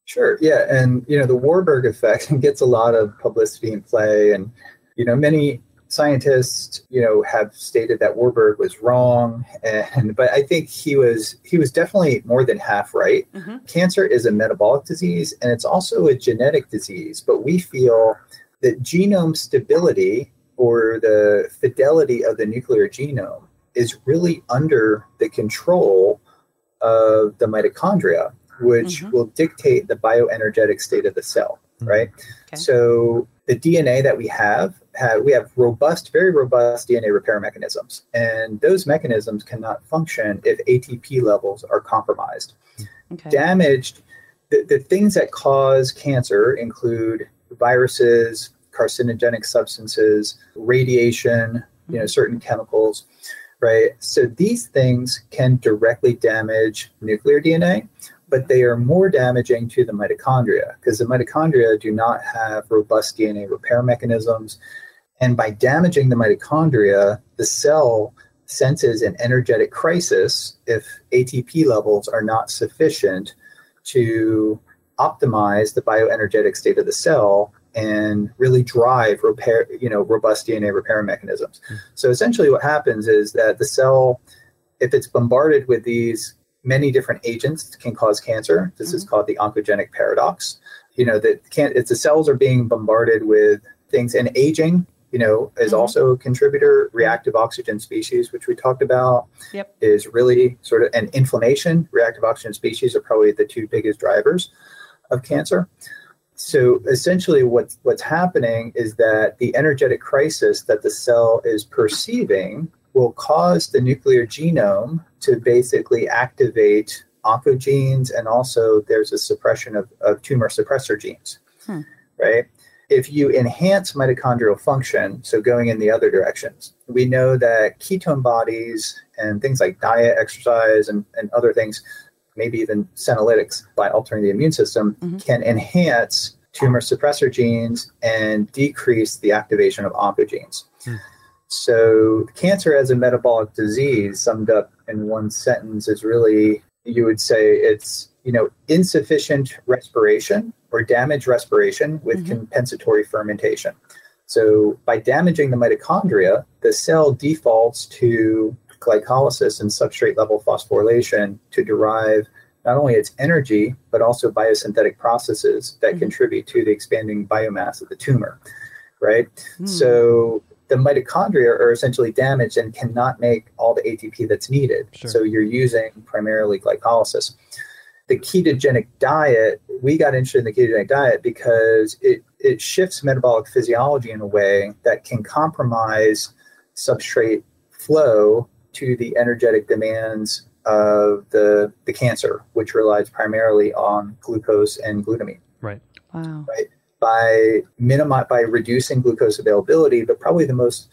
Sure. Yeah, and you know the Warburg effect gets a lot of publicity and play, and you know many scientists, you know, have stated that Warburg was wrong, and but I think he was he was definitely more than half right. Mm-hmm. Cancer is a metabolic disease, and it's also a genetic disease. But we feel that genome stability or the fidelity of the nuclear genome is really under the control of the mitochondria, which mm-hmm. will dictate the bioenergetic state of the cell. Mm-hmm. Right. Okay. So the DNA that we have, have, we have robust, very robust DNA repair mechanisms, and those mechanisms cannot function if ATP levels are compromised. Okay. Damaged, the, the things that cause cancer include viruses, carcinogenic substances, radiation, you know, certain chemicals, right? So these things can directly damage nuclear DNA, but they are more damaging to the mitochondria because the mitochondria do not have robust DNA repair mechanisms. And by damaging the mitochondria, the cell senses an energetic crisis if ATP levels are not sufficient to optimize the bioenergetic state of the cell and really drive repair, you know, robust DNA repair mechanisms. Mm-hmm. So essentially what happens is that the cell, if it's bombarded with these many different agents can cause cancer. This mm-hmm. is called the oncogenic paradox. You know that can it's the cells are being bombarded with things, and aging, you know, is mm-hmm. also a contributor. Reactive oxygen species, which we talked about, yep. is really sort of and inflammation. Reactive oxygen species are probably the two biggest drivers of cancer. So essentially, what's what's happening is that the energetic crisis that the cell is perceiving will cause the nuclear genome to basically activate oncogenes, and also there's a suppression of, of tumor suppressor genes, hmm. right? If you enhance mitochondrial function, so going in the other directions, we know that ketone bodies and things like diet, exercise, and, and other things, maybe even senolytics by altering the immune system, mm-hmm. can enhance tumor suppressor genes and decrease the activation of oncogenes. Hmm. So, cancer as a metabolic disease, summed up in one sentence, is really you would say it's you know insufficient respiration or damaged respiration with mm-hmm. compensatory fermentation. So, by damaging the mitochondria, the cell defaults to glycolysis and substrate level phosphorylation to derive not only its energy, but also biosynthetic processes that mm-hmm. contribute to the expanding biomass of the tumor, right? Mm. So the mitochondria are essentially damaged and cannot make all the ATP that's needed. Sure. So you're using primarily glycolysis. The ketogenic diet, we got interested in the ketogenic diet because it, it shifts metabolic physiology in a way that can compromise substrate flow to the energetic demands of the, the cancer, which relies primarily on glucose and glutamine. Right. Wow. Right by minimize by reducing glucose availability, but probably the most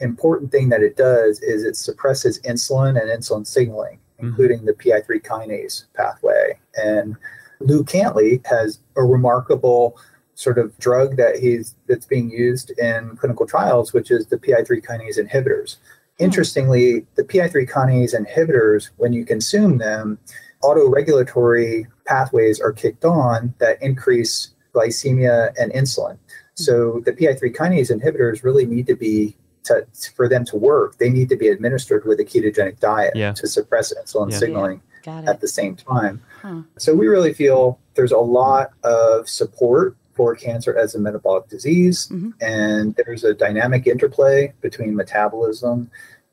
important thing that it does is it suppresses insulin and insulin signaling, mm-hmm. including the PI3 kinase pathway. And Lou Cantley has a remarkable sort of drug that he's that's being used in clinical trials, which is the PI3 kinase inhibitors. Hmm. Interestingly, the PI3 kinase inhibitors, when you consume them, autoregulatory pathways are kicked on that increase glycemia, and insulin. So the PI3 kinase inhibitors really need to be to, for them to work. They need to be administered with a ketogenic diet yeah. to suppress insulin yeah. signaling yeah. at the same time. Huh. So we really feel there's a lot of support for cancer as a metabolic disease, mm-hmm. and there's a dynamic interplay between metabolism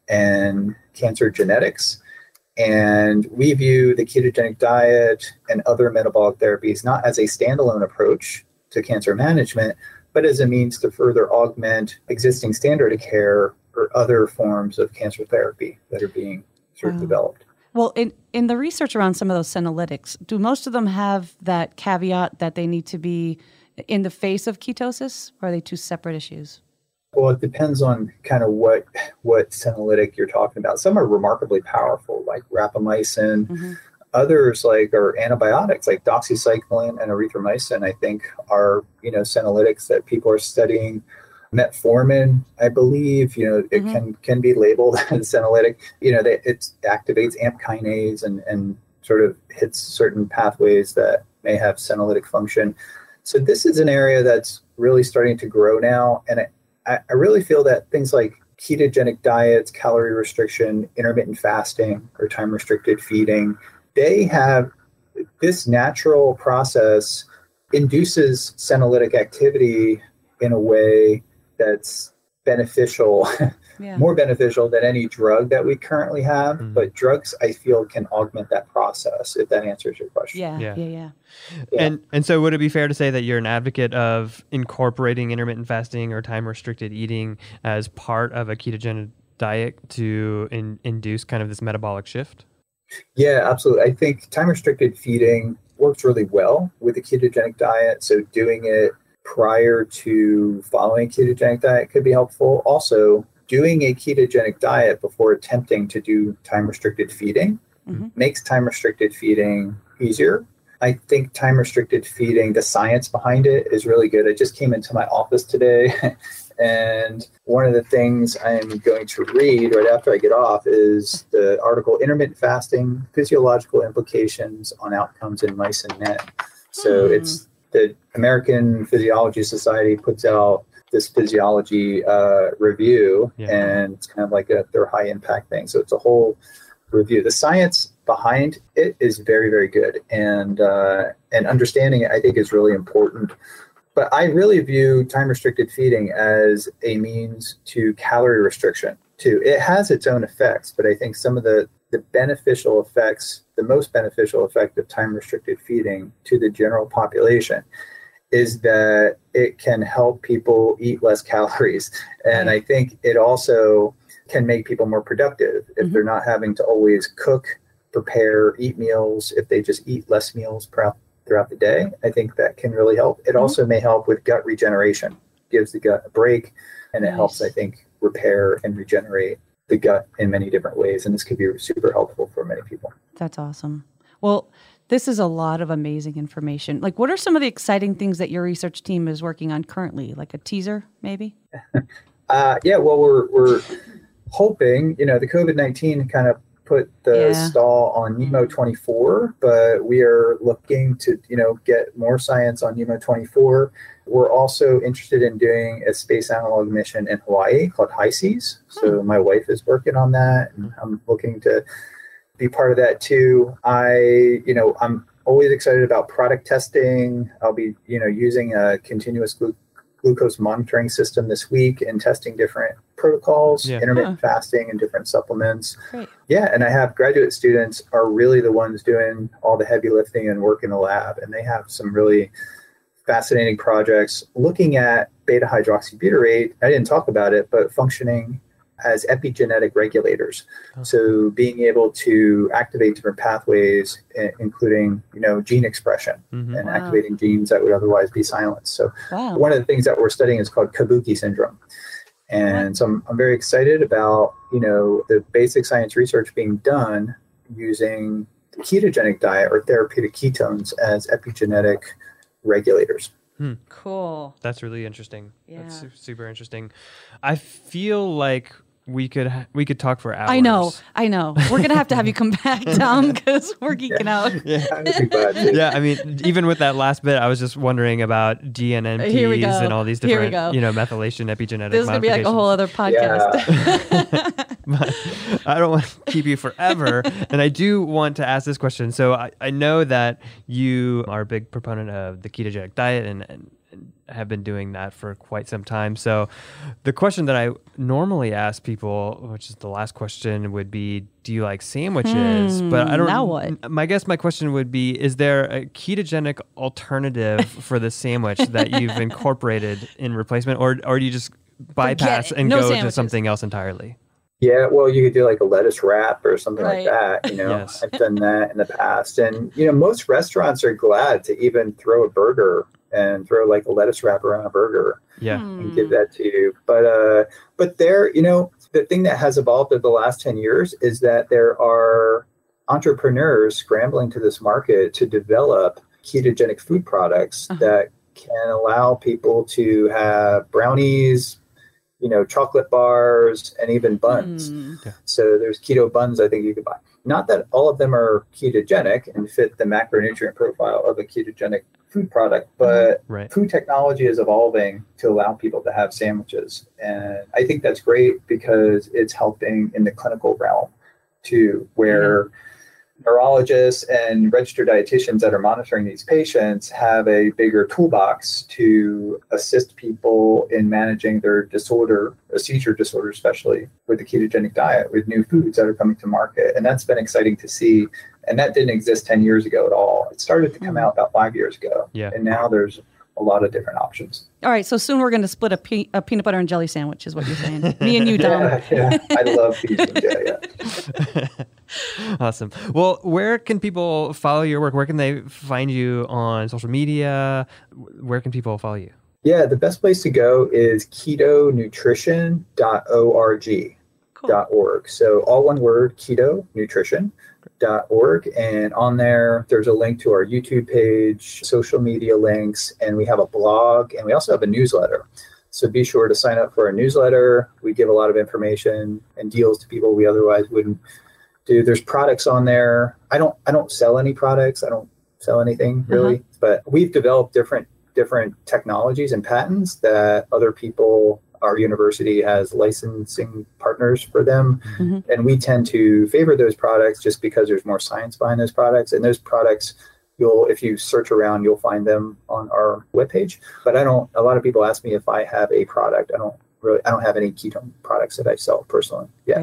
and cancer genetics. And we view the ketogenic diet and other metabolic therapies not as a standalone approach to cancer management, but as a means to further augment existing standard of care or other forms of cancer therapy that are being sort of wow. developed. Well, in, in the research around some of those senolytics, do most of them have that caveat that they need to be in the face of ketosis, or are they two separate issues? Well, it depends on kind of what what senolytic you're talking about. Some are remarkably powerful, like rapamycin. Mm-hmm. Others, like are antibiotics, like doxycycline and erythromycin. I think are you know senolytics that people are studying. Metformin, I believe, you know, it mm-hmm. can can be labeled as senolytic. You know, that it activates AMP kinase and and sort of hits certain pathways that may have senolytic function. So this is an area that's really starting to grow now, and it, I, I really feel that things like ketogenic diets, calorie restriction, intermittent fasting, or time restricted feeding, they have this natural process induces senolytic activity in a way that's beneficial yeah. more beneficial than any drug that we currently have. Mm-hmm. But drugs, I feel, can augment that process. If that answers your question. Yeah, yeah, yeah, yeah. And and so, would it be fair to say that you're an advocate of incorporating intermittent fasting or time restricted eating as part of a ketogenic diet to in, induce kind of this metabolic shift? Yeah, absolutely. I think time restricted feeding works really well with a ketogenic diet. So doing it prior to following a ketogenic diet could be helpful. Also, doing a ketogenic diet before attempting to do time restricted feeding mm-hmm. makes time restricted feeding easier. I think time restricted feeding, the science behind it is really good. I just came into my office today, and one of the things I'm going to read right after I get off is the article Intermittent Fasting Physiological Implications on Outcomes in Mice and Men. So mm. it's the American Physiology Society puts out this physiology uh, review, yeah. and it's kind of like a, their high impact thing. So it's a whole review. The science behind it is very, very good, and uh, and understanding it, I think, is really important. But I really view time restricted feeding as a means to calorie restriction. Too, it has its own effects, but I think some of the the beneficial effects, the most beneficial effect of time restricted feeding to the general population is that it can help people eat less calories. And I think it also can make people more productive if Mhm. they're not having to always cook, prepare, eat meals, if they just eat less meals throughout, the day. I think that can really help. It Mhm. also may help with gut regeneration, gives the gut a break, and it helps, I think, repair and regenerate the gut in many different ways. And this could be super helpful for many people. That's awesome. Well, this is a lot of amazing information. Like, what are some of the exciting things that your research team is working on currently? Like a teaser, maybe? Uh, yeah, well, we're we're hoping, you know, the COVID nineteen kind of put the Yeah. stall on mm-hmm. NEEMO twenty four, but we are looking to, you know, get more science on NEEMO twenty four. We're also interested in doing a space analog mission in Hawaii called HI-SEAS. So hmm. my wife is working on that, and hmm. I'm looking to be part of that too. I, you know, I'm always excited about product testing. I'll be, you know, using a continuous glu- glucose monitoring system this week and testing different protocols, Yeah. intermittent fasting and different supplements. Great. Yeah, and I have graduate students are really the ones doing all the heavy lifting and work in the lab, and they have some really fascinating projects looking at beta hydroxybutyrate. I didn't talk about it, but functioning as epigenetic regulators. Oh. So being able to activate different pathways, including you know gene expression Mhm. and Wow. activating genes that would otherwise be silenced. So Wow. one of the things that we're studying is called Kabuki syndrome. And so I'm, I'm very excited about, you know, the basic science research being done using the ketogenic diet or therapeutic ketones as epigenetic regulators. Cool. That's really interesting. That's Yeah. su- super interesting. I feel like we could ha- we could talk for hours. I know. I know. We're going to have to have you come back, Dom, because we're geeking out. Yeah. I would be glad to. yeah, I mean, even with that last bit, I was just wondering about uh, DNMTs Here we go. and all these different, you know, methylation epigenetic This is going to be like a whole other podcast. but I don't want to keep you forever. and I do want to ask this question. So I, I know that you are a big proponent of the ketogenic diet and, and, and have been doing that for quite some time. So the question that I normally ask people, which is the last question, would be Do you like sandwiches? but I Hmm, don't now what? My guess, my question would be Is there a ketogenic alternative for the sandwich that you've incorporated in replacement, or, or do you just bypass and No go to something else entirely? Yeah, well, you could do like a lettuce wrap or something Right. like that. You know, Yes. I've done that in the past, and you know, most restaurants are glad to even throw a burger and throw like a lettuce wrap around a burger Yeah. And give that to you. But uh, but there, you know, the thing that has evolved over the last ten years is that there are entrepreneurs scrambling to this market to develop ketogenic food products Uh-huh. that can allow people to have brownies, you know, chocolate bars, and even buns. Hmm. So there's keto buns I think you could buy. Not that all of them are ketogenic and fit the macronutrient profile of a ketogenic food product, mm-hmm. but Right. food technology is evolving to allow people to have sandwiches. And I think that's great because it's helping in the clinical realm too, where neurologists and registered dietitians that are monitoring these patients have a bigger toolbox to assist people in managing their disorder, a seizure disorder, especially with the ketogenic diet, with new foods that are coming to market. And that's been exciting to see. And that didn't exist 10 years ago at all. It started to come mm-hmm. out about five years ago. Yeah. And now there's a lot of different options. All right. So soon we're going to split a, pe- a peanut butter and jelly sandwich, is what you're saying. Me and you, Dom. Yeah, yeah. I love these. Yeah, yeah. awesome. Well, where can people follow your work? Where can they find you on social media? Where can people follow you? Yeah, the best place to go is ketonutrition.org. Cool. Dot org. So all one word, keto nutrition. Dot org. And on there, there's a link to our YouTube page, social media links, and we have a blog, and we also have a newsletter. So be sure to sign up for our newsletter. We give a lot of information and deals to people we otherwise wouldn't do. There's products on there. I don't I don't sell any products. I don't sell anything mm-hmm. really, but we've developed different different technologies and patents that other people our university has licensing partners for them Mhm. and we tend to favor those products just because there's more science behind those products and those products you'll if you search around you'll find them on our webpage but i don't a lot of people ask me if i have a product i don't really i don't have any ketone products that i sell personally yet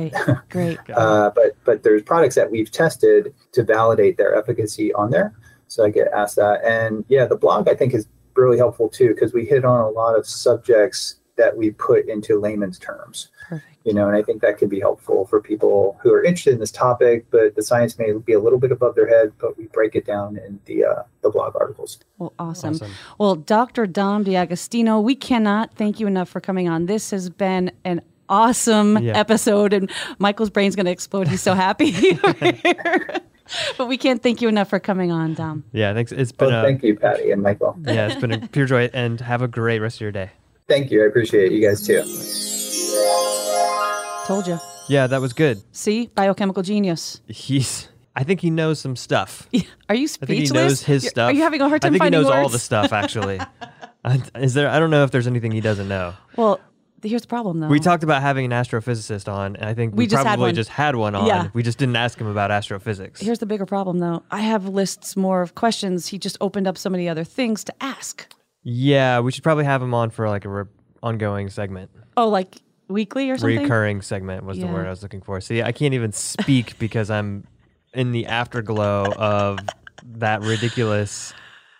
Great. Great. uh, but but there's products that we've tested to validate their efficacy on there. So I get asked that, and yeah, the blog I think is really helpful too because we hit on a lot of subjects that we put into layman's terms. Perfect. You know, and I think that could be helpful for people who are interested in this topic, but the science may be a little bit above their head. But we break it down in the uh, the blog articles. Well, awesome. Awesome. Well, Dr. Dom D'Agostino, we cannot thank you enough for coming on. This has been an awesome Yeah. episode, and Michael's brain's going to explode. He's so happy. but we can't thank you enough for coming on, Dom. Yeah, thanks. It's been Well, a thank you, Patty and Michael. yeah, it's been a pure joy, and have a great rest of your day. Thank you. I appreciate you guys too. Told you. Yeah, that was good. See, biochemical genius. He's. I think he knows some stuff. Are you I speechless? think he knows his You're- stuff. Are you having a hard time? I time think he knows words? all the stuff. Actually, is there? I don't know if there's anything he doesn't know. Well, here's the problem, though. We talked about having an astrophysicist on, and I think we, We just probably one. just had one on. Yeah. We just didn't ask him about astrophysics. Here's the bigger problem, though. I have lists more of questions. He just opened up so many other things to ask. Yeah, we should probably have him on for like a re- ongoing segment. Oh, like weekly or something? Recurring segment was the Yeah. word I was looking for. See, I can't even speak because I'm in the afterglow of that ridiculous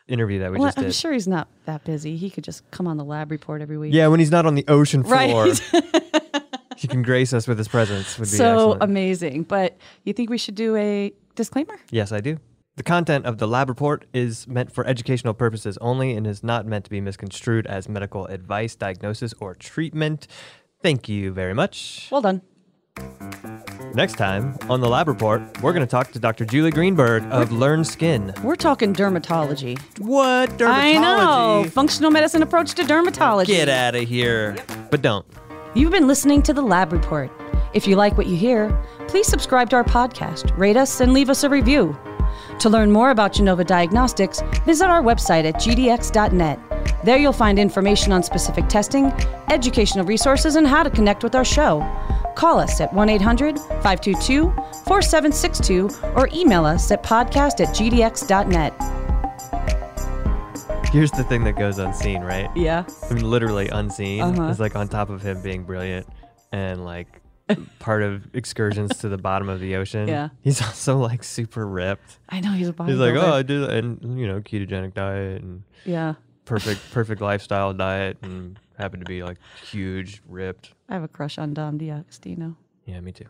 interview that we Well, just I'm did. sure he's not that busy. He could just come on the lab report every week. Yeah, when he's not on the ocean floor, Right. he can grace us with his presence. Would be so excellent. amazing. But you think we should do a disclaimer? Yes, I do. The content of the lab report is meant for educational purposes only and is not meant to be misconstrued as medical advice, diagnosis, or treatment. Thank you very much. Well done. Next time on the lab report, we're going to talk to Dr. Julie Greenberg of Learn Skin. We're talking dermatology. What dermatology? I know. Functional medicine approach to dermatology. Get out of here. But don't. You've been listening to the Lab Report. If you like what you hear, please subscribe to our podcast, rate us, and leave us a review. To learn more about Genova Diagnostics, visit our website at gdx.net. There you'll find information on specific testing, educational resources, and how to connect with our show. Call us at 1 800 522 4762 or email us at podcast at gdx.net. Here's the thing that goes unseen, right? Yeah. I mean, literally unseen. Uh-huh. Is like on top of him being brilliant and like part of excursions to the bottom of the ocean. Yeah. He's also like super ripped. I know he's a bodybuilder. He's like, oh, I do that, and you know, ketogenic diet and Yeah. perfect, perfect lifestyle diet, and happen to be like huge, ripped. I have a crush on Dom D'Agostino. Yeah, me too.